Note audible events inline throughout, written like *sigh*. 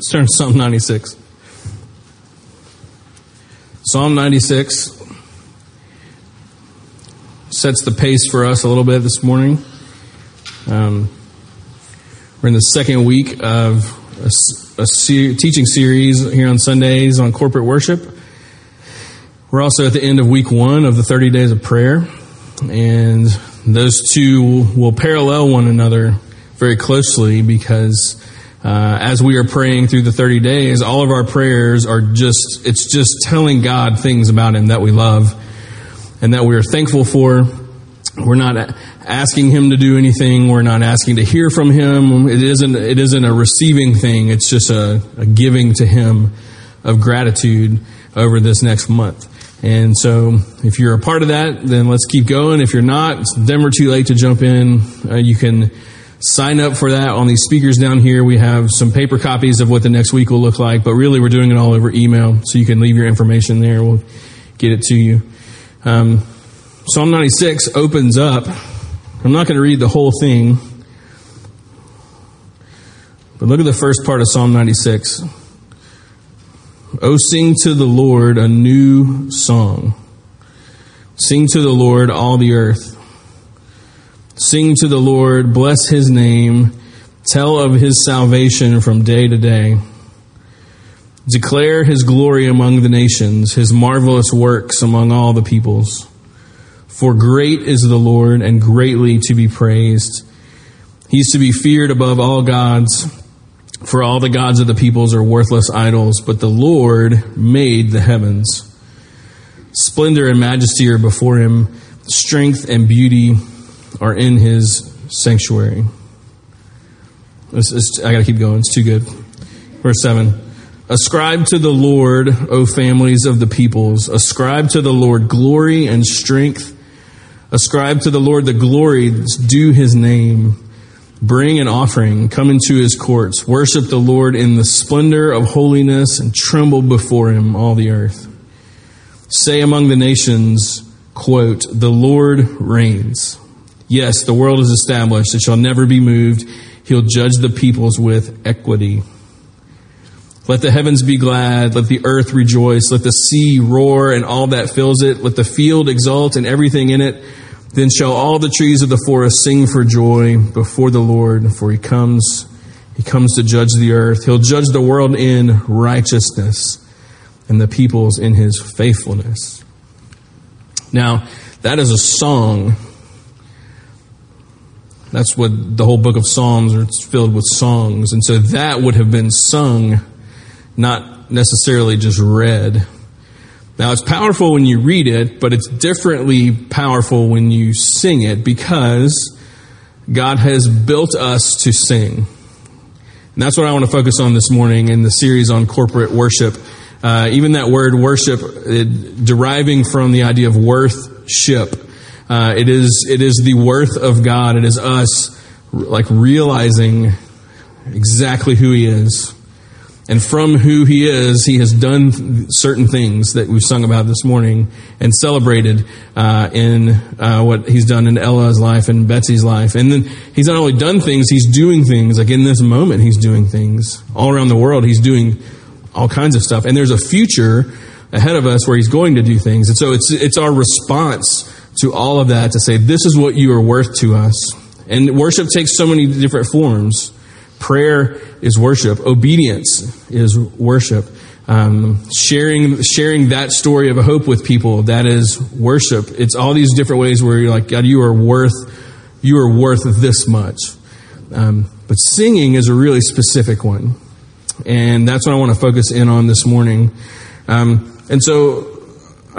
Let's turn to Psalm 96. Psalm 96 sets the pace for us a little bit this morning. Um, we're in the second week of a, a ser- teaching series here on Sundays on corporate worship. We're also at the end of week one of the 30 days of prayer, and those two will parallel one another very closely because uh, as we are praying through the 30 days, all of our prayers are just, it's just telling God things about Him that we love and that we are thankful for. We're not asking Him to do anything. We're not asking to hear from Him. It isn't, it isn't a receiving thing. It's just a, a giving to Him of gratitude over this next month. And so if you're a part of that, then let's keep going. If you're not, it's never too late to jump in. Uh, you can sign up for that on these speakers down here. We have some paper copies of what the next week will look like, but really we're doing it all over email, so you can leave your information there. We'll get it to you. Um, Psalm 96 opens up. I'm not going to read the whole thing, but look at the first part of Psalm 96. Oh, sing to the Lord a new song. Sing to the Lord all the earth. Sing to the Lord, bless his name, tell of his salvation from day to day. Declare his glory among the nations, his marvelous works among all the peoples. For great is the Lord and greatly to be praised. He's to be feared above all gods, for all the gods of the peoples are worthless idols, but the Lord made the heavens. Splendor and majesty are before him, strength and beauty are in his sanctuary. I got to keep going. It's too good. Verse 7. Ascribe to the Lord, O families of the peoples. Ascribe to the Lord glory and strength. Ascribe to the Lord the glory that's due his name. Bring an offering. Come into his courts. Worship the Lord in the splendor of holiness and tremble before him, all the earth. Say among the nations, quote, the Lord reigns. Yes, the world is established. It shall never be moved. He'll judge the peoples with equity. Let the heavens be glad. Let the earth rejoice. Let the sea roar and all that fills it. Let the field exult and everything in it. Then shall all the trees of the forest sing for joy before the Lord, for he comes, he comes to judge the earth. He'll judge the world in righteousness and the peoples in his faithfulness. Now, that is a song that's what the whole book of Psalms are filled with songs. And so that would have been sung, not necessarily just read. Now it's powerful when you read it, but it's differently powerful when you sing it because God has built us to sing. And that's what I want to focus on this morning in the series on corporate worship. Uh, even that word worship, it, deriving from the idea of worth-ship. Uh, it is it is the worth of God. It is us like realizing exactly who He is, and from who He is, He has done certain things that we've sung about this morning and celebrated uh, in uh, what He's done in Ella's life and Betsy's life. And then He's not only done things; He's doing things. Like in this moment, He's doing things all around the world. He's doing all kinds of stuff, and there's a future ahead of us where He's going to do things. And so it's it's our response to all of that to say, this is what you are worth to us. And worship takes so many different forms. Prayer is worship. Obedience is worship. Um, sharing sharing that story of hope with people that is worship. It's all these different ways where you're like, God, you are worth you are worth this much. Um, but singing is a really specific one, and that's what I want to focus in on this morning. Um, and so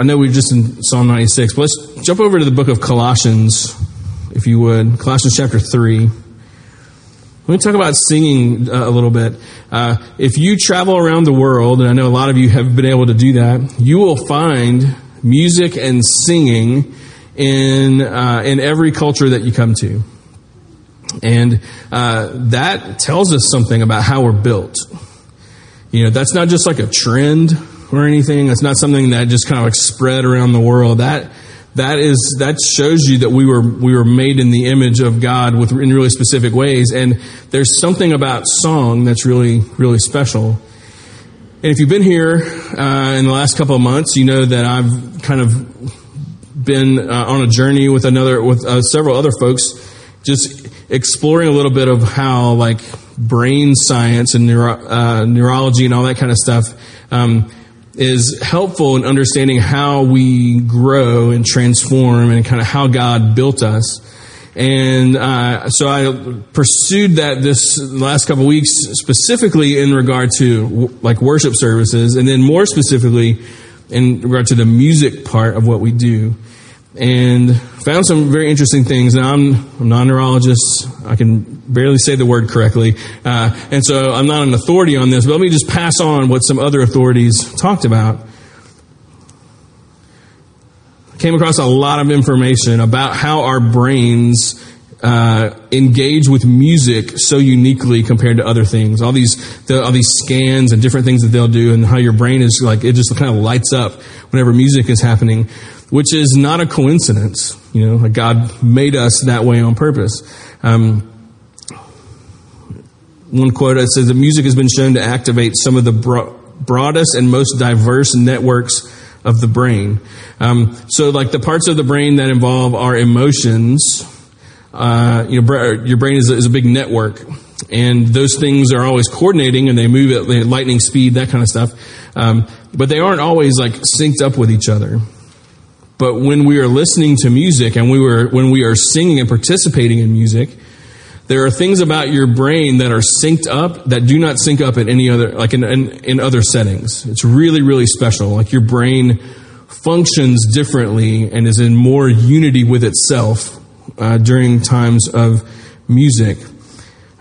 I know we're just in Psalm 96, but let's jump over to the book of Colossians, if you would. Colossians chapter 3. Let me talk about singing uh, a little bit. Uh, if you travel around the world, and I know a lot of you have been able to do that, you will find music and singing in uh, in every culture that you come to, and uh, that tells us something about how we're built. You know, that's not just like a trend or anything. It's not something that just kind of like spread around the world. That that is that shows you that we were we were made in the image of God with in really specific ways. And there's something about song that's really really special. And if you've been here uh, in the last couple of months, you know that I've kind of been uh, on a journey with another with uh, several other folks, just exploring a little bit of how like brain science and neuro, uh, neurology and all that kind of stuff. Um, is helpful in understanding how we grow and transform and kind of how God built us. And uh, so I pursued that this last couple weeks, specifically in regard to like worship services, and then more specifically in regard to the music part of what we do and found some very interesting things. Now, I'm, I'm not a neurologist. I can barely say the word correctly. Uh, and so I'm not an authority on this, but let me just pass on what some other authorities talked about. Came across a lot of information about how our brains uh, engage with music so uniquely compared to other things. All these, the, all these scans and different things that they'll do, and how your brain is like it just kind of lights up whenever music is happening which is not a coincidence. You know, God made us that way on purpose. Um, one quote says that music has been shown to activate some of the bro- broadest and most diverse networks of the brain. Um, so, like the parts of the brain that involve our emotions, uh, you know, your brain is a, is a big network, and those things are always coordinating and they move at lightning speed, that kind of stuff. Um, but they aren't always like synced up with each other. But when we are listening to music and we were, when we are singing and participating in music, there are things about your brain that are synced up that do not sync up in any other, like in, in, in other settings. It's really, really special. Like your brain functions differently and is in more unity with itself uh, during times of music.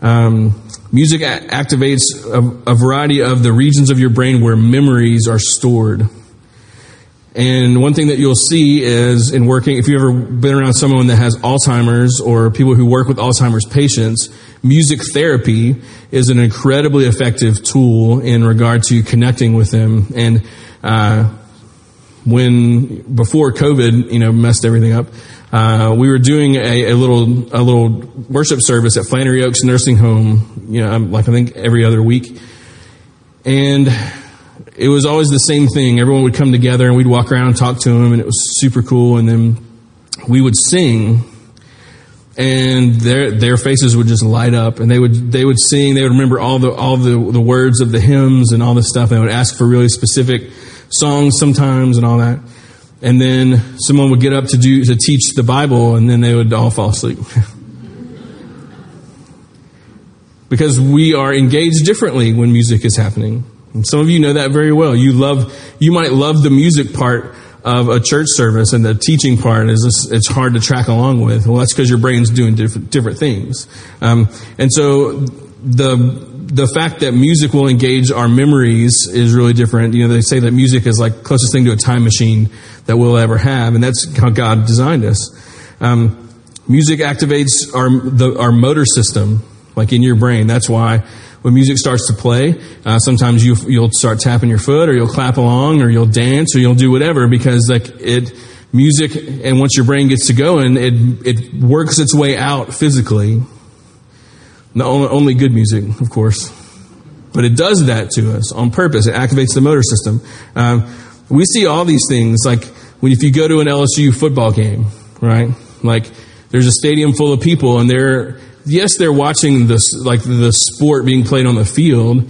Um, music a- activates a, a variety of the regions of your brain where memories are stored. And one thing that you'll see is in working, if you've ever been around someone that has Alzheimer's or people who work with Alzheimer's patients, music therapy is an incredibly effective tool in regard to connecting with them. And, uh, when, before COVID, you know, messed everything up, uh, we were doing a, a, little, a little worship service at Flannery Oaks Nursing Home, you know, like I think every other week. And it was always the same thing. Everyone would come together and we'd walk around and talk to them, and it was super cool. And then we would sing, and their their faces would just light up, and they would they would sing. They would remember all the all the the words of the hymns and all this stuff. They would ask for really specific songs sometimes and all that. And then someone would get up to do to teach the Bible, and then they would all fall asleep. *laughs* because we are engaged differently when music is happening. And some of you know that very well. You love, you might love the music part of a church service and the teaching part is it's hard to track along with. Well, that's because your brain's doing different, different things. Um, and so the, the fact that music will engage our memories is really different. You know, they say that music is like closest thing to a time machine that we'll ever have, and that's how God designed us. Um, music activates our the, our motor system, like in your brain. That's why when music starts to play, uh, sometimes you, you'll start tapping your foot or you'll clap along or you'll dance or you'll do whatever because like it, music and once your brain gets to going, it, it works its way out physically. Not only, only good music, of course. But it does that to us on purpose. It activates the motor system. Um, we see all these things like when if you go to an LSU football game, right? Like there's a stadium full of people and they're yes, they're watching this, like the sport being played on the field,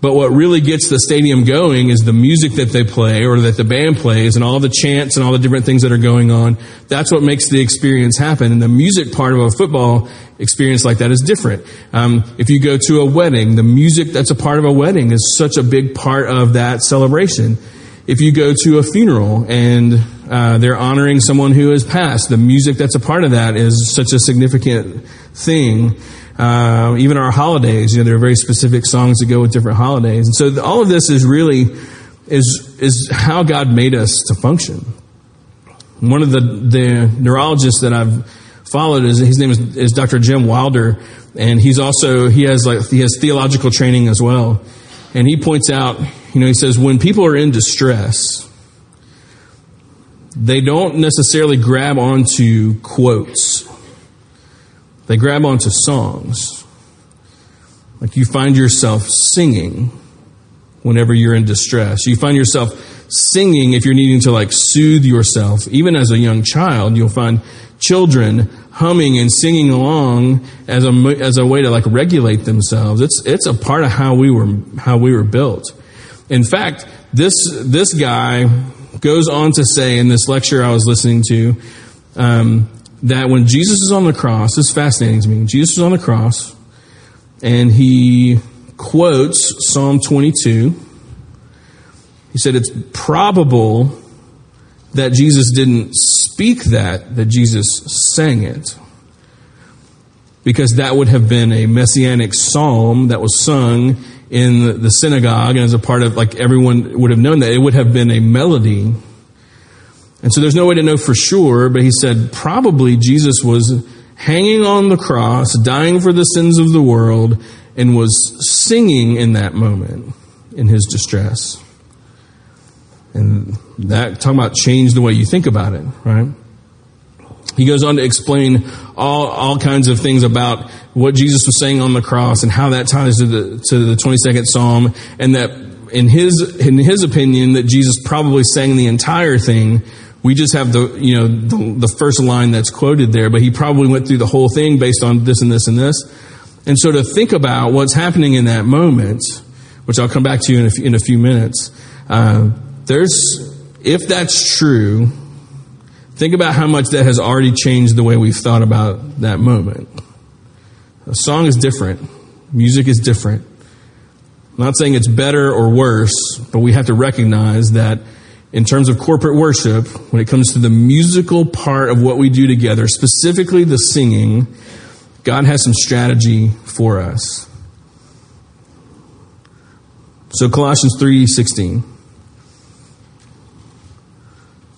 but what really gets the stadium going is the music that they play or that the band plays and all the chants and all the different things that are going on. That's what makes the experience happen. And the music part of a football experience like that is different. Um, if you go to a wedding, the music that's a part of a wedding is such a big part of that celebration. If you go to a funeral and uh, they're honoring someone who has passed, the music that's a part of that is such a significant thing. Uh, even our holidays, you know, there are very specific songs that go with different holidays, and so the, all of this is really is is how God made us to function. One of the the neurologists that I've followed is his name is, is Dr. Jim Wilder, and he's also he has like he has theological training as well, and he points out, you know, he says when people are in distress, they don't necessarily grab onto quotes. They grab onto songs. Like you find yourself singing whenever you're in distress. You find yourself singing if you're needing to like soothe yourself. Even as a young child, you'll find children humming and singing along as a as a way to like regulate themselves. It's it's a part of how we were how we were built. In fact, this this guy goes on to say in this lecture I was listening to um, that when Jesus is on the cross, this is fascinating to me. Jesus is on the cross, and he quotes Psalm 22. He said it's probable that Jesus didn't speak that, that Jesus sang it. Because that would have been a messianic psalm that was sung in the synagogue, and as a part of, like, everyone would have known that. It would have been a melody. And so there's no way to know for sure, but he said probably Jesus was hanging on the cross, dying for the sins of the world, and was singing in that moment in his distress. And that, talking about change the way you think about it, right? He goes on to explain all, all kinds of things about what Jesus was saying on the cross and how that ties to the, to the 22nd Psalm and that in his, in his opinion that Jesus probably sang the entire thing. We just have the, you know, the, the first line that's quoted there, but he probably went through the whole thing based on this and this and this. And so to think about what's happening in that moment, which I'll come back to in a few, in a few minutes, uh, there's, if that's true, think about how much that has already changed the way we've thought about that moment. A song is different. Music is different. I'm not saying it's better or worse, but we have to recognize that in terms of corporate worship, when it comes to the musical part of what we do together, specifically the singing, God has some strategy for us. So Colossians 3:16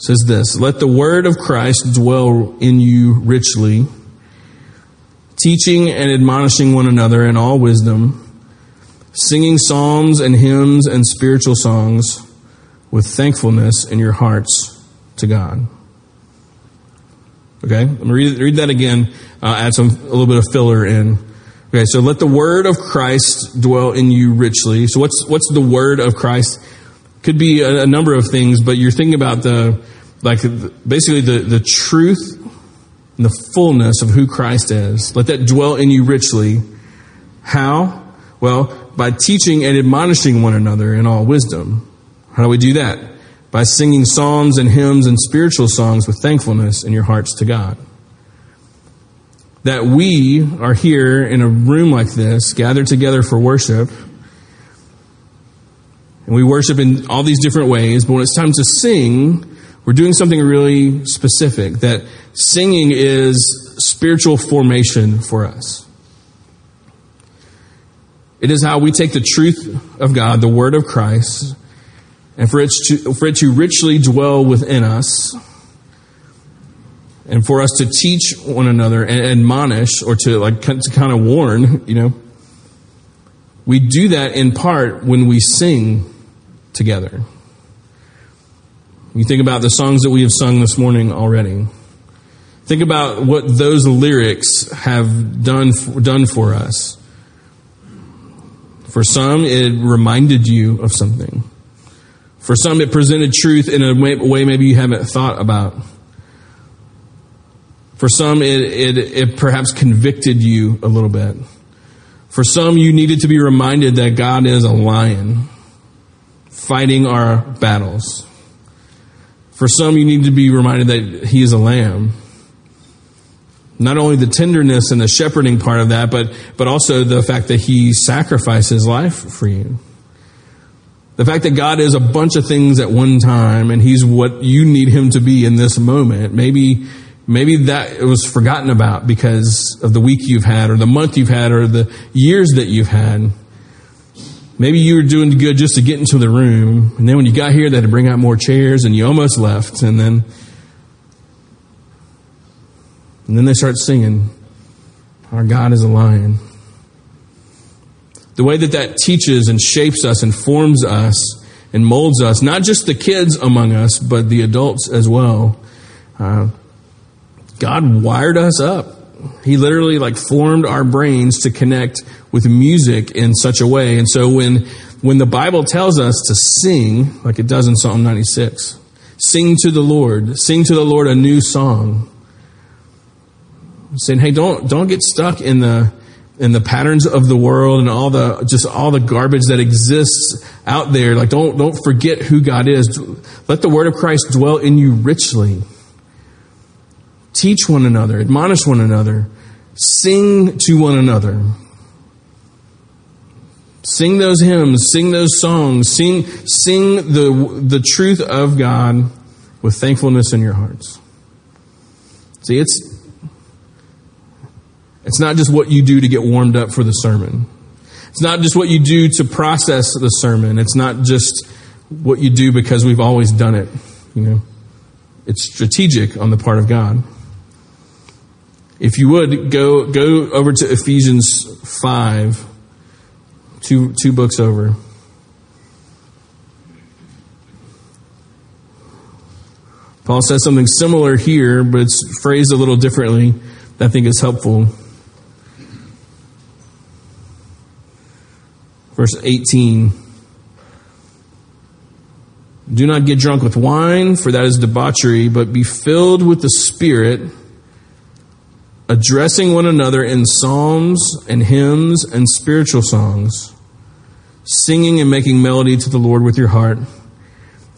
says this Let the word of Christ dwell in you richly, teaching and admonishing one another in all wisdom, singing psalms and hymns and spiritual songs with thankfulness in your hearts to God. Okay, let me read, read that again, uh, add some, a little bit of filler in. Okay, so let the word of Christ dwell in you richly. So what's, what's the word of Christ? Could be a, a number of things, but you're thinking about the, like basically the, the truth and the fullness of who Christ is. Let that dwell in you richly. How? Well, by teaching and admonishing one another in all wisdom. How do we do that? By singing psalms and hymns and spiritual songs with thankfulness in your hearts to God. That we are here in a room like this, gathered together for worship, and we worship in all these different ways, but when it's time to sing, we're doing something really specific, that singing is spiritual formation for us. It is how we take the truth of God, the Word of Christ, and for it to, for it to richly dwell within us, and for us to teach one another and admonish, or to like to kind of warn, you know, we do that in part when we sing together. You think about the songs that we have sung this morning already. Think about what those lyrics have done for, done for us. For some, it reminded you of something. For some, it presented truth in a way maybe you haven't thought about. For some, it, it, it perhaps convicted you a little bit. For some, you needed to be reminded that God is a lion fighting our battles. For some, you need to be reminded that He is a lamb. Not only the tenderness and the shepherding part of that, but, but also the fact that He sacrificed His life for you. The fact that God is a bunch of things at one time and He's what you need Him to be in this moment. Maybe, maybe that it was forgotten about because of the week you've had or the month you've had or the years that you've had. Maybe you were doing good just to get into the room, and then when you got here, they had to bring out more chairs, and you almost left, and then, and then they start singing, "Our God is a lion." The way that that teaches and shapes us and forms us and molds us, not just the kids among us, but the adults as well. Uh, God wired us up. He literally like formed our brains to connect with music in such a way. And so when, when the Bible tells us to sing, like it does in Psalm 96, sing to the Lord, sing to the Lord a new song. Saying, hey, don't, don't get stuck in the, in the patterns of the world and all the just all the garbage that exists out there like don't don't forget who god is let the word of christ dwell in you richly teach one another admonish one another sing to one another sing those hymns sing those songs sing sing the the truth of god with thankfulness in your hearts see it's it's not just what you do to get warmed up for the sermon. It's not just what you do to process the sermon. It's not just what you do because we've always done it. You know, it's strategic on the part of God. If you would go go over to Ephesians five, two two books over. Paul says something similar here, but it's phrased a little differently. I think is helpful. Verse 18. Do not get drunk with wine, for that is debauchery, but be filled with the Spirit, addressing one another in psalms and hymns and spiritual songs, singing and making melody to the Lord with your heart,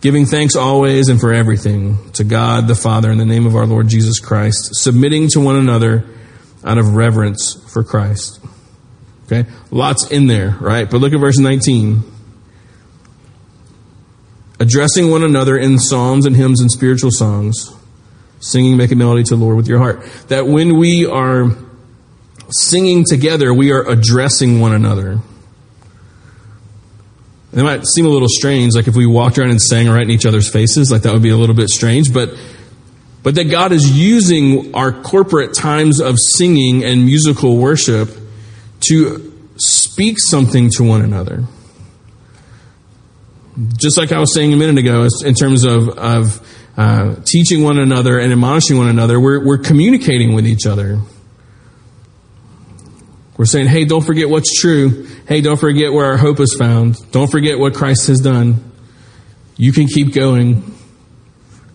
giving thanks always and for everything to God the Father in the name of our Lord Jesus Christ, submitting to one another out of reverence for Christ. Okay? Lots in there, right? But look at verse 19. Addressing one another in psalms and hymns and spiritual songs, singing, make a melody to the Lord with your heart. That when we are singing together, we are addressing one another. It might seem a little strange, like if we walked around and sang right in each other's faces, like that would be a little bit strange, but but that God is using our corporate times of singing and musical worship to speak something to one another. Just like I was saying a minute ago, in terms of, of uh, teaching one another and admonishing one another, we're, we're communicating with each other. We're saying, hey, don't forget what's true. Hey, don't forget where our hope is found. Don't forget what Christ has done. You can keep going.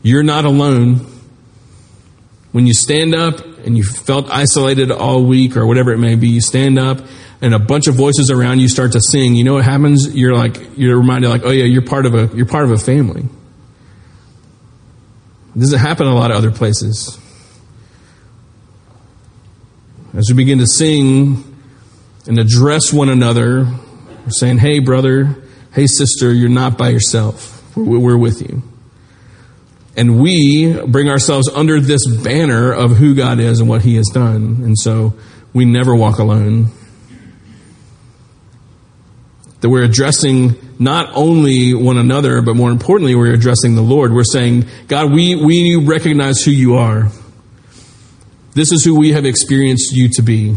You're not alone. When you stand up and you felt isolated all week or whatever it may be, you stand up and a bunch of voices around you start to sing. You know what happens? You're like, you're reminded like, oh yeah, you're part of a, you're part of a family. This doesn't happen a lot of other places. As we begin to sing and address one another, we're saying, hey brother, hey sister, you're not by yourself. We're, we're with you. And we bring ourselves under this banner of who God is and what He has done. And so we never walk alone. That we're addressing not only one another, but more importantly, we're addressing the Lord. We're saying, God, we, we recognize who you are. This is who we have experienced you to be.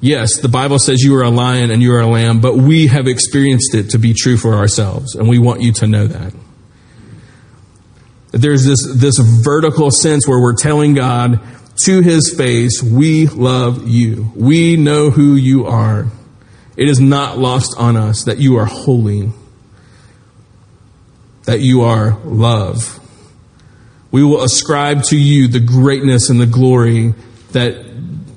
Yes, the Bible says you are a lion and you are a lamb, but we have experienced it to be true for ourselves, and we want you to know that. There's this, this vertical sense where we're telling God to his face, we love you. We know who you are. It is not lost on us that you are holy, that you are love. We will ascribe to you the greatness and the glory that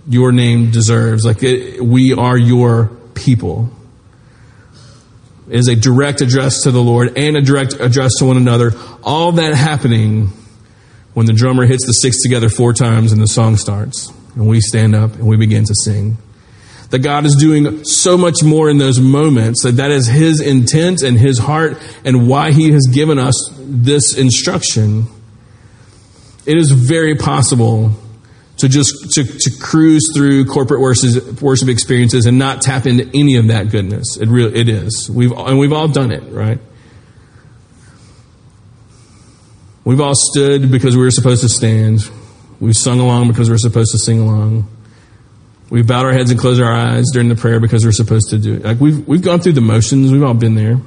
your name deserves. Like it, we are your people is a direct address to the Lord and a direct address to one another. All that happening when the drummer hits the sticks together four times and the song starts. And we stand up and we begin to sing. That God is doing so much more in those moments, that that is His intent and His heart and why He has given us this instruction. It is very possible to just to, to cruise through corporate worship, worship experiences and not tap into any of that goodness. It really it is. We've and we've all done it, right? We've all stood because we were supposed to stand. We've sung along because we're supposed to sing along. We've bowed our heads and closed our eyes during the prayer because we're supposed to do it. Like we've we've gone through the motions. We've all been there.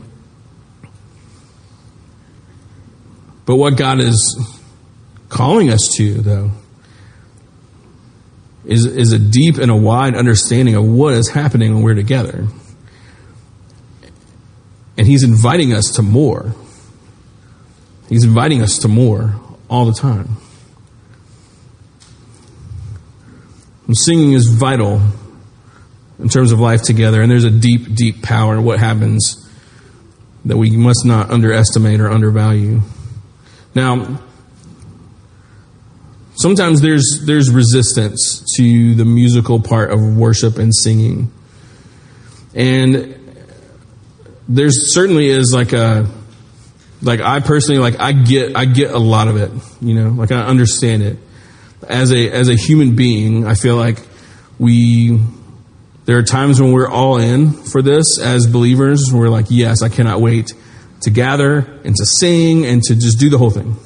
But what God is calling us to, though, is, is a deep and a wide understanding of what is happening when we're together. And He's inviting us to more. He's inviting us to more all the time. And singing is vital in terms of life together, and there's a deep, deep power in what happens that we must not underestimate or undervalue. Now, sometimes there's there's resistance to the musical part of worship and singing, and there's certainly is like a like I personally like I get I get a lot of it, you know, like I understand it. As a as a human being, I feel like we there are times when we're all in for this as believers. We're like, yes, I cannot wait to gather and to sing and to just do the whole thing.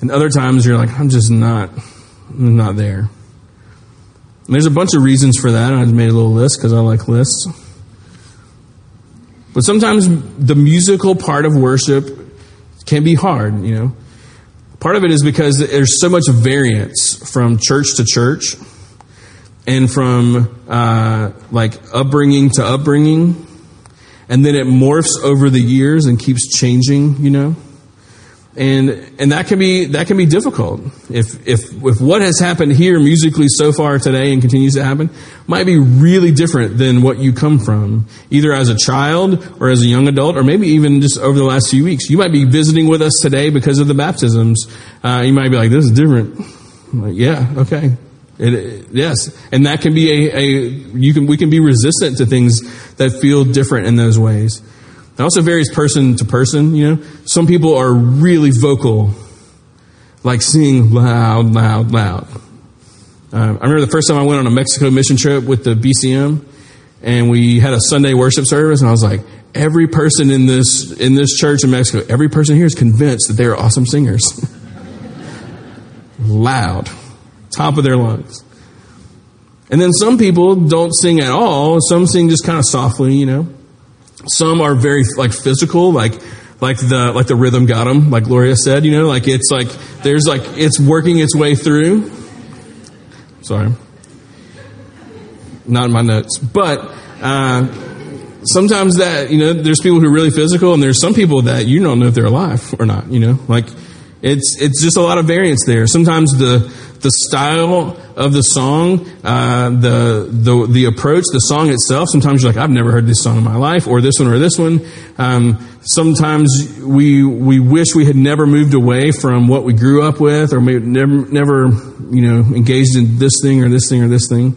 And other times you're like, I'm just not I'm not there. And there's a bunch of reasons for that. I just made a little list because I like lists. But sometimes the musical part of worship can be hard, you know. Part of it is because there's so much variance from church to church and from uh, like upbringing to upbringing. And then it morphs over the years and keeps changing, you know and and that can be that can be difficult. If if if what has happened here musically so far today and continues to happen might be really different than what you come from either as a child or as a young adult or maybe even just over the last few weeks. You might be visiting with us today because of the baptisms. Uh, you might be like this is different. Like, yeah okay. It, it, yes. And that can be a, a you can we can be resistant to things that feel different in those ways it also varies person to person, you know. Some people are really vocal, like singing loud, loud, loud. Uh, I remember the first time I went on a Mexico mission trip with the BCM, and we had a Sunday worship service, and I was like, every person in this in this church in Mexico, every person here is convinced that they are awesome singers. *laughs* loud, top of their lungs. And then some people don't sing at all. Some sing just kind of softly, you know. Some are very like physical, like like the like the rhythm got them, like Gloria said. You know, like it's like there's like it's working its way through. Sorry, not in my notes, but. Uh, sometimes that you know there's people who are really physical and there's some people that you don't know if they're alive or not you know like it's it's just a lot of variance there. Sometimes the the style of the song, uh, the the the approach, the song itself. Sometimes you're like, I've never heard this song in my life, or this one, or this one. Um, sometimes we we wish we had never moved away from what we grew up with, or never never you know engaged in this thing or this thing or this thing.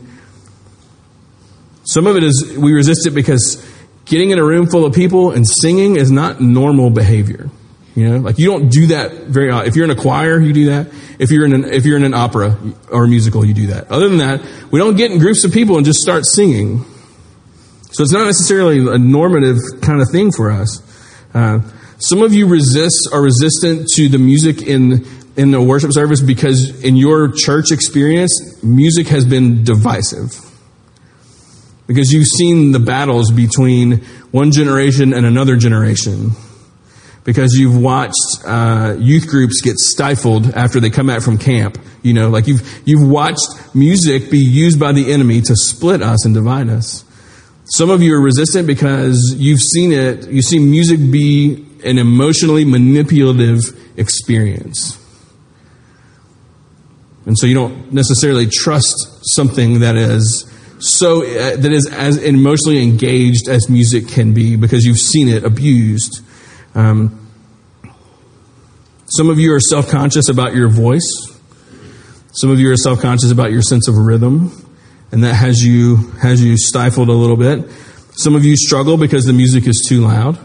Some of it is we resist it because getting in a room full of people and singing is not normal behavior. You know, like you don't do that very often. If you're in a choir, you do that. If you're in an, if you're in an opera or a musical, you do that. Other than that, we don't get in groups of people and just start singing. So it's not necessarily a normative kind of thing for us. Uh, some of you resist are resistant to the music in in the worship service because in your church experience, music has been divisive. Because you've seen the battles between one generation and another generation because you've watched uh, youth groups get stifled after they come back from camp. You know, like you've you've watched music be used by the enemy to split us and divide us. Some of you are resistant because you've seen it. You've seen music be an emotionally manipulative experience, and so you don't necessarily trust something that is so uh, that is as emotionally engaged as music can be because you've seen it abused. Um, some of you are self conscious about your voice. Some of you are self conscious about your sense of rhythm, and that has you has you stifled a little bit. Some of you struggle because the music is too loud.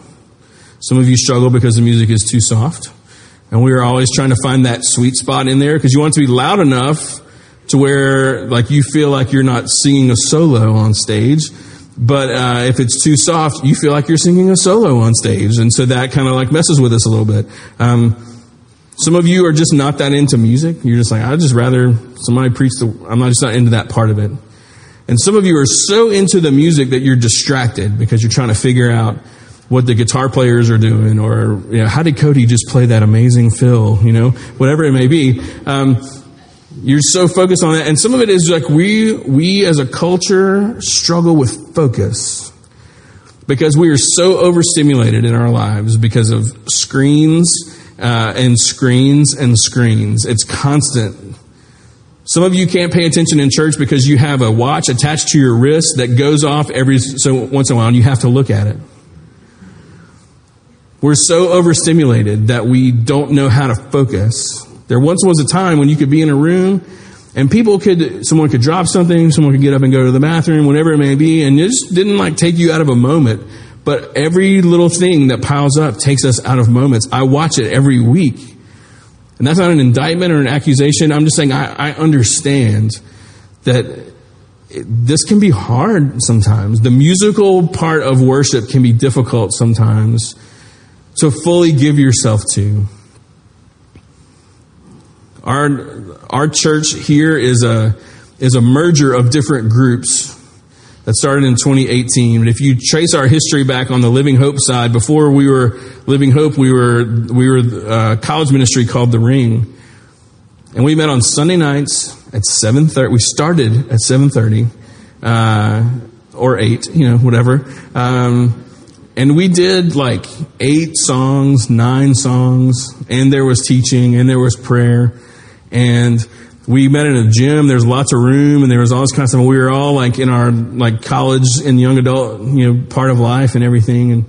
Some of you struggle because the music is too soft. And we are always trying to find that sweet spot in there because you want to be loud enough to where like you feel like you're not singing a solo on stage but uh, if it's too soft, you feel like you're singing a solo on stage, and so that kind of like messes with us a little bit. Um, some of you are just not that into music. You're just like, I'd just rather somebody preach the. I'm not just not into that part of it. And some of you are so into the music that you're distracted because you're trying to figure out what the guitar players are doing, or you know, how did Cody just play that amazing fill? You know, whatever it may be. Um, you're so focused on that, and some of it is like we we as a culture struggle with focus because we are so overstimulated in our lives because of screens uh, and screens and screens. It's constant. Some of you can't pay attention in church because you have a watch attached to your wrist that goes off every so once in a while, and you have to look at it. We're so overstimulated that we don't know how to focus. There once was a time when you could be in a room and people could, someone could drop something, someone could get up and go to the bathroom, whatever it may be, and it just didn't like take you out of a moment. But every little thing that piles up takes us out of moments. I watch it every week. And that's not an indictment or an accusation. I'm just saying I, I understand that this can be hard sometimes. The musical part of worship can be difficult sometimes to fully give yourself to. Our, our church here is a, is a merger of different groups that started in 2018. But if you trace our history back on the Living Hope side, before we were Living Hope, we were, we were a college ministry called The Ring. And we met on Sunday nights at 7.30. We started at 7.30, uh, or 8, you know, whatever. Um, and we did like eight songs, nine songs, and there was teaching, and there was prayer, and we met in a gym. There's lots of room, and there was all this kind of stuff. We were all like in our like college and young adult, you know, part of life and everything, and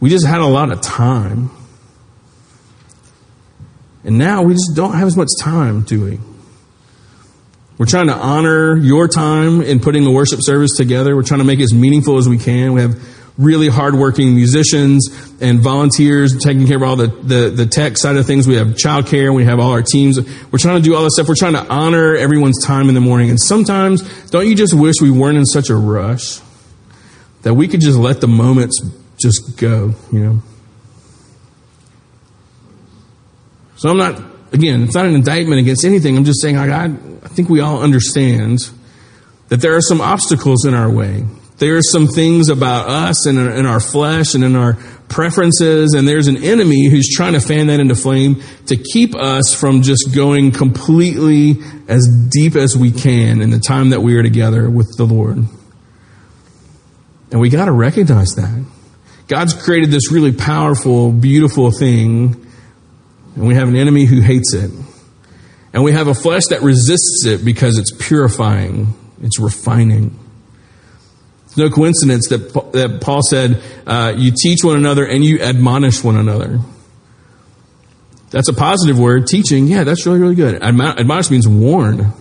we just had a lot of time. And now we just don't have as much time, do we? We're trying to honor your time in putting the worship service together. We're trying to make it as meaningful as we can. We have really hardworking musicians and volunteers taking care of all the, the, the tech side of things. We have childcare. We have all our teams. We're trying to do all this stuff. We're trying to honor everyone's time in the morning. And sometimes, don't you just wish we weren't in such a rush that we could just let the moments just go, you know? So I'm not, again, it's not an indictment against anything. I'm just saying, I, I think we all understand that there are some obstacles in our way. There are some things about us and in our flesh and in our preferences, and there's an enemy who's trying to fan that into flame to keep us from just going completely as deep as we can in the time that we are together with the Lord. And we got to recognize that. God's created this really powerful, beautiful thing, and we have an enemy who hates it. And we have a flesh that resists it because it's purifying, it's refining. It's no coincidence that, that Paul said, uh, you teach one another and you admonish one another. That's a positive word. Teaching, yeah, that's really, really good. Admonish means warn.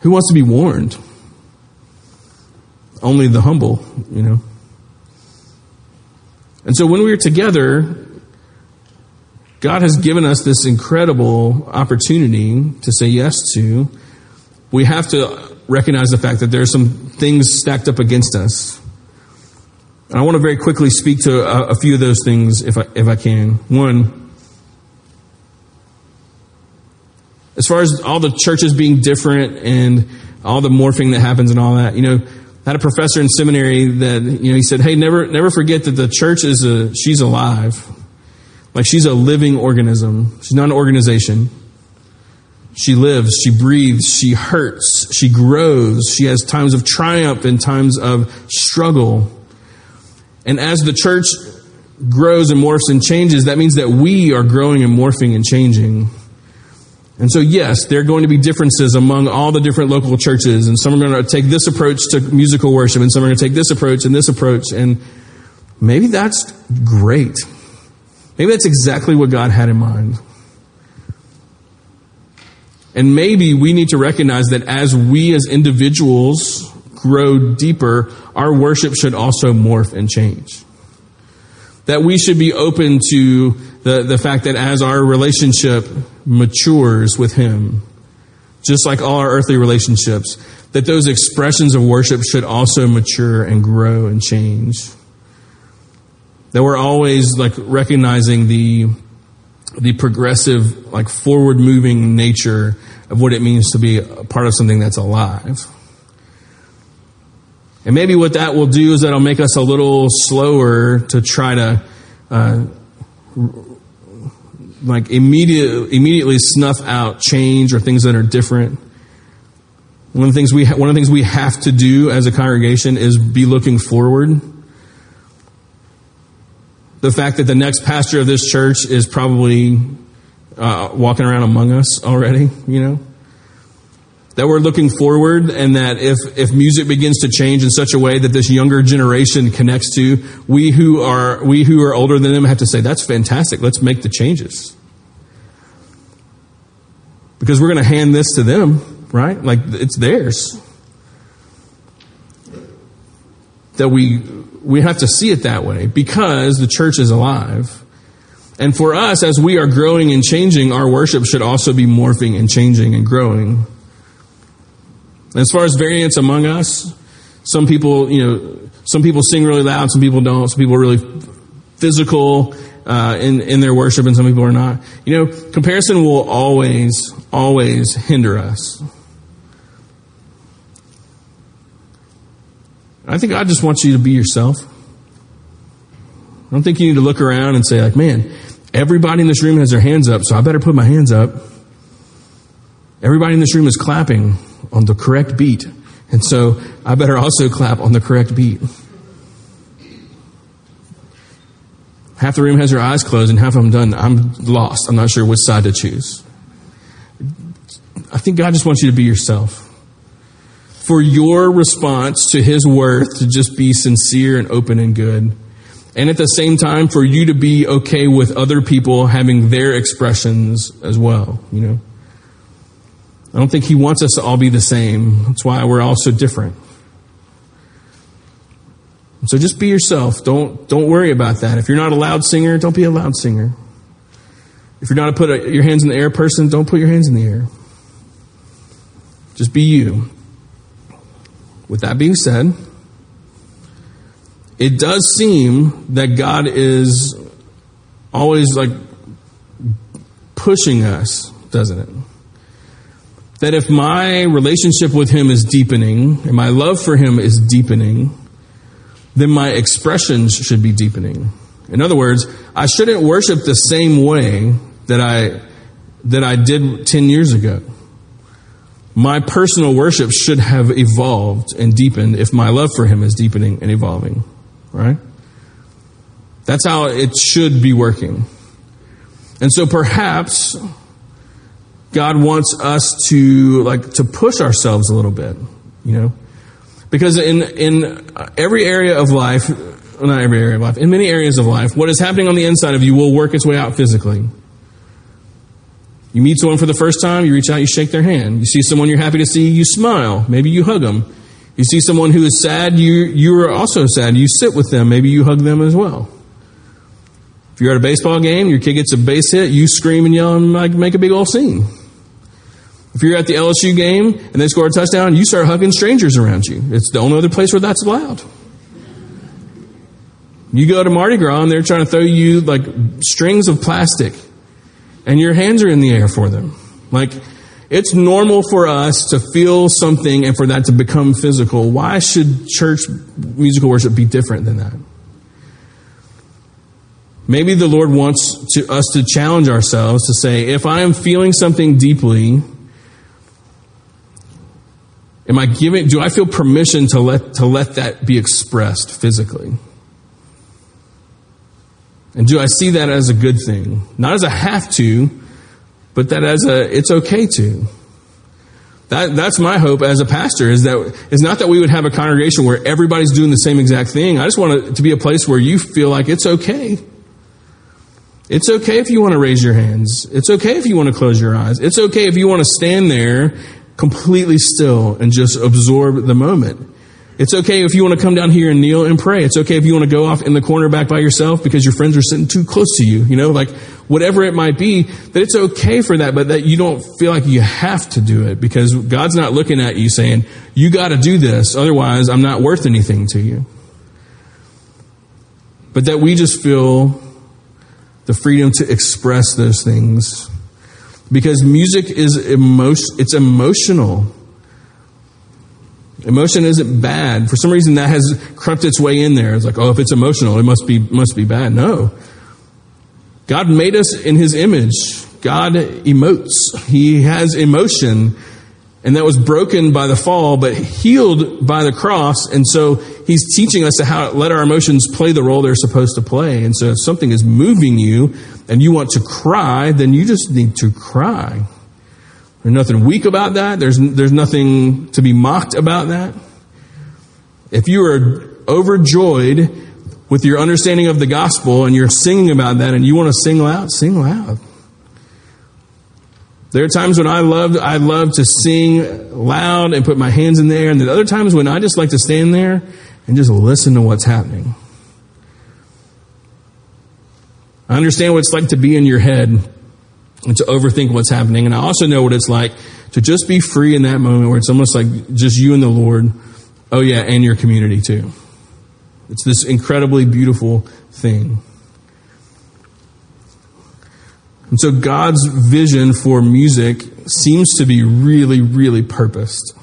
Who wants to be warned? Only the humble, you know. And so when we are together, God has given us this incredible opportunity to say yes to. We have to recognize the fact that there are some things stacked up against us. And I want to very quickly speak to a, a few of those things if I, if I can. One, as far as all the churches being different and all the morphing that happens and all that, you know, I had a professor in seminary that, you know, he said, hey, never, never forget that the church is a, she's alive. Like she's a living organism. She's not an organization. She lives, she breathes, she hurts, she grows, she has times of triumph and times of struggle. And as the church grows and morphs and changes, that means that we are growing and morphing and changing. And so, yes, there are going to be differences among all the different local churches, and some are going to take this approach to musical worship, and some are going to take this approach and this approach, and maybe that's great. Maybe that's exactly what God had in mind. And maybe we need to recognize that as we as individuals grow deeper, our worship should also morph and change. That we should be open to the, the fact that as our relationship matures with Him, just like all our earthly relationships, that those expressions of worship should also mature and grow and change. That we're always like recognizing the the progressive, like forward moving nature of what it means to be a part of something that's alive. And maybe what that will do is that'll make us a little slower to try to, uh, like immediate, immediately snuff out change or things that are different. One of the things we ha- one of the things we have to do as a congregation is be looking forward. The fact that the next pastor of this church is probably uh, walking around among us already, you know, that we're looking forward and that if, if music begins to change in such a way that this younger generation connects to, we who are, we who are older than them have to say, that's fantastic. Let's make the changes. Because we're going to hand this to them, right? Like it's theirs. That we, we have to see it that way because the church is alive. And for us, as we are growing and changing, our worship should also be morphing and changing and growing. As far as variance among us, some people, you know, some people sing really loud, some people don't. Some people are really physical uh, in in their worship, and some people are not. You know, comparison will always, always hinder us. I think God just wants you to be yourself. I don't think you need to look around and say, like, man, everybody in this room has their hands up, so I better put my hands up. Everybody in this room is clapping on the correct beat. And so I better also clap on the correct beat. Half the room has their eyes closed and half of them done. I'm lost. I'm not sure which side to choose. I think God just wants you to be yourself. For your response to His worth to just be sincere and open and good. And at the same time, for you to be okay with other people having their expressions as well, you know. I don't think he wants us to all be the same. That's why we're all so different. So just be yourself. Don't, don't worry about that. If you're not a loud singer, don't be a loud singer. If you're not a put a, your hands in the air person, don't put your hands in the air. Just be you. With that being said, it does seem that God is always like pushing us, doesn't it? that if my relationship with Him is deepening and my love for Him is deepening, then my expressions should be deepening. In other words, I shouldn't worship the same way that I, that I did 10 years ago. My personal worship should have evolved and deepened if my love for Him is deepening and evolving, right? That's how it should be working. And so perhaps God wants us to like to push ourselves a little bit, you know, because in in every area of life, well, not every area of life, in many areas of life, what is happening on the inside of you will work its way out physically. You meet someone for the first time, you reach out, you shake their hand. You see someone you're happy to see, you smile. Maybe you hug them. You see someone who is sad, you you are also sad. You sit with them, maybe you hug them as well. If you're at a baseball game, your kid gets a base hit, you scream and yell and make a big old scene. If you're at the LSU game and they score a touchdown, you start hugging strangers around you. It's the only other place where that's allowed. You go to Mardi Gras and they're trying to throw you like strings of plastic and your hands are in the air for them. Like, it's normal for us to feel something and for that to become physical. Why should church musical worship be different than that? Maybe the Lord wants to, us to challenge ourselves to say, if I am feeling something deeply, Am I giving, do I feel permission to let, to let that be expressed physically? And do I see that as a good thing? Not as a have to, but that as a, it's okay to. That, that's my hope as a pastor is that it's not that we would have a congregation where everybody's doing the same exact thing. I just want it to be a place where you feel like it's okay. It's okay if you want to raise your hands. It's okay if you want to close your eyes. It's okay if you want to stand there completely still and just absorb the moment. It's okay if you want to come down here and kneel and pray. It's okay if you want to go off in the corner back by yourself because your friends are sitting too close to you, you know, like whatever it might be, that it's okay for that, but that you don't feel like you have to do it because God's not looking at you saying, you got to do this, otherwise I'm not worth anything to you. But that we just feel the freedom to express those things because music is emotion, it's emotional. Emotion isn't bad. For some reason, that has crept its way in there. It's like, oh, if it's emotional, it must be must be bad. No. God made us in His image. God emotes. He has emotion, and that was broken by the fall, but healed by the cross. And so He's teaching us to how let our emotions play the role they're supposed to play. And so, if something is moving you and you want to cry, then you just need to cry. There's nothing weak about that. There's, there's nothing to be mocked about that. If you are overjoyed with your understanding of the gospel and you're singing about that and you want to sing loud, sing loud. There are times when I love, I love to sing loud and put my hands in there, and there other times when I just like to stand there and just listen to what's happening. I understand what it's like to be in your head and to overthink what's happening. And I also know what it's like to just be free in that moment where it's almost like just you and the Lord. Oh, yeah, and your community too. It's this incredibly beautiful thing. And so God's vision for music seems to be really, really purposed.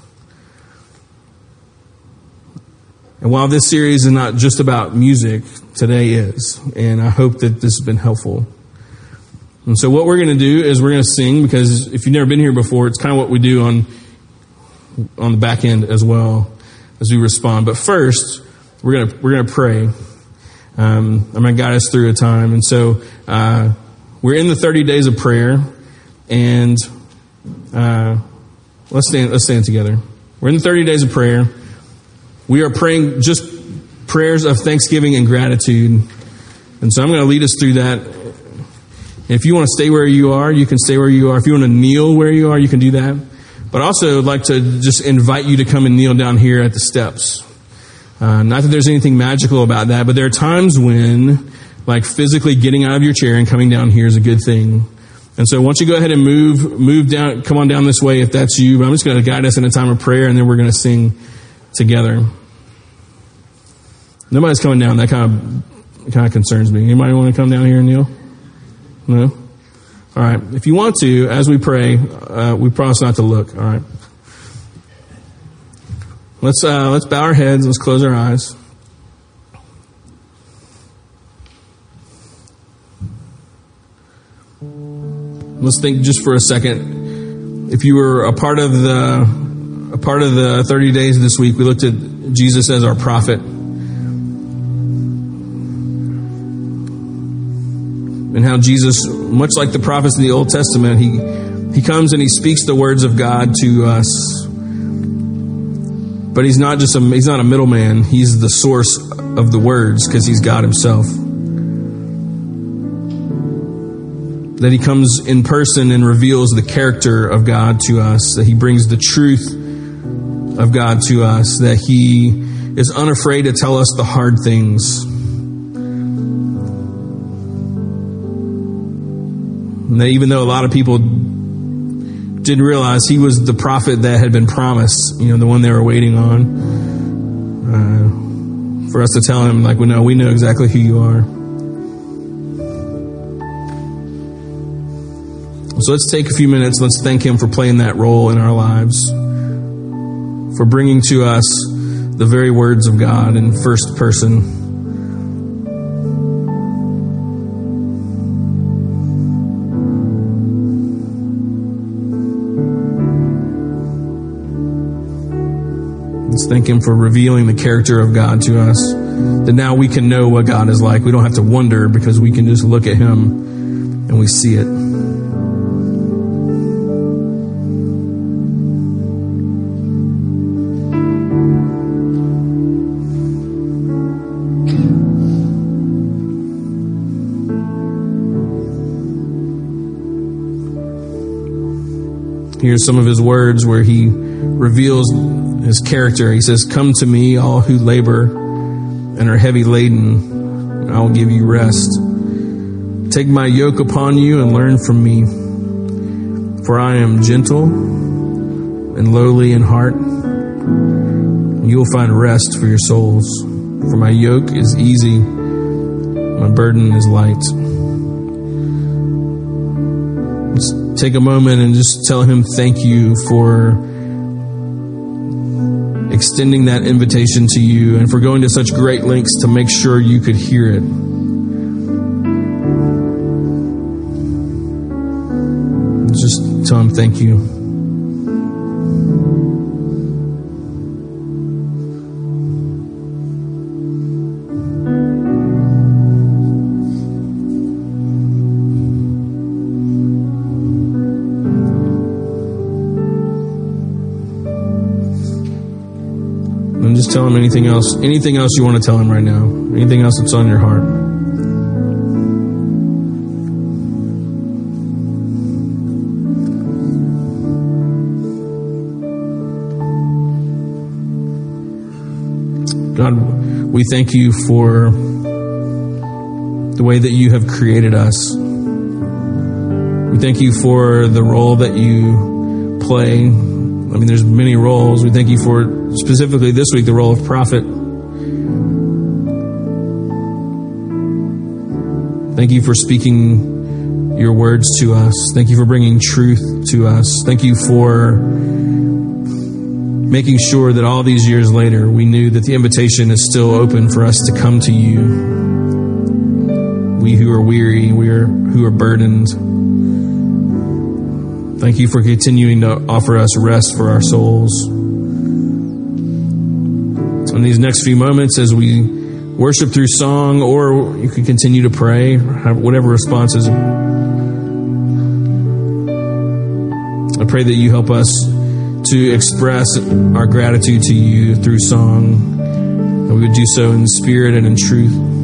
And while this series is not just about music, today is. And I hope that this has been helpful. And so what we're going to do is we're going to sing because if you've never been here before, it's kind of what we do on on the back end as well as we respond. But first, we're going to we're going to pray. Um, I'm going to guide us through a time, and so uh, we're in the 30 days of prayer, and uh, let's stand let's stand together. We're in the 30 days of prayer. We are praying just prayers of thanksgiving and gratitude, and so I'm going to lead us through that if you want to stay where you are, you can stay where you are. If you want to kneel where you are, you can do that. But also, I'd like to just invite you to come and kneel down here at the steps. Uh, not that there's anything magical about that, but there are times when, like, physically getting out of your chair and coming down here is a good thing. And so, once you go ahead and move, move down, come on down this way if that's you. But I'm just going to guide us in a time of prayer, and then we're going to sing together. Nobody's coming down. That kind of kind of concerns me. Anybody want to come down here and kneel? No? All right. If you want to, as we pray, uh, we promise not to look. All right. Let's uh, let's bow our heads. Let's close our eyes. Let's think just for a second. If you were a part of the a part of the 30 days this week, we looked at Jesus as our prophet. And how Jesus, much like the prophets in the Old Testament, he, he comes and he speaks the words of God to us. But he's not just a, he's not a middleman. He's the source of the words because he's God himself. That he comes in person and reveals the character of God to us. That he brings the truth of God to us. That he is unafraid to tell us the hard things And even though a lot of people didn't realize he was the prophet that had been promised, you know, the one they were waiting on, uh, for us to tell him, like, we know, we know exactly who you are. So let's take a few minutes. Let's thank him for playing that role in our lives, for bringing to us the very words of God in first person. Thank Him for revealing the character of God to us. That now we can know what God is like. We don't have to wonder because we can just look at Him and we see it. Here's some of his words where he reveals his character. He says, Come to me, all who labor and are heavy laden, I will give you rest. Take my yoke upon you and learn from me. For I am gentle and lowly in heart. You will find rest for your souls. For my yoke is easy, my burden is light. Just take a moment and just tell him thank you for extending that invitation to you and for going to such great lengths to make sure you could hear it. Just tell him thank you. Tell him anything else, anything else you want to tell him right now, anything else that's on your heart. God, we thank you for the way that you have created us. We thank you for the role that you play. I mean, there's many roles. We thank you for specifically this week the role of prophet. Thank you for speaking your words to us. Thank you for bringing truth to us. Thank you for making sure that all these years later we knew that the invitation is still open for us to come to you. We who are weary, we are who are burdened. Thank you for continuing to offer us rest for our souls. In these next few moments, as we worship through song, or you can continue to pray, whatever responses. I pray that you help us to express our gratitude to you through song. That we would do so in spirit and in truth.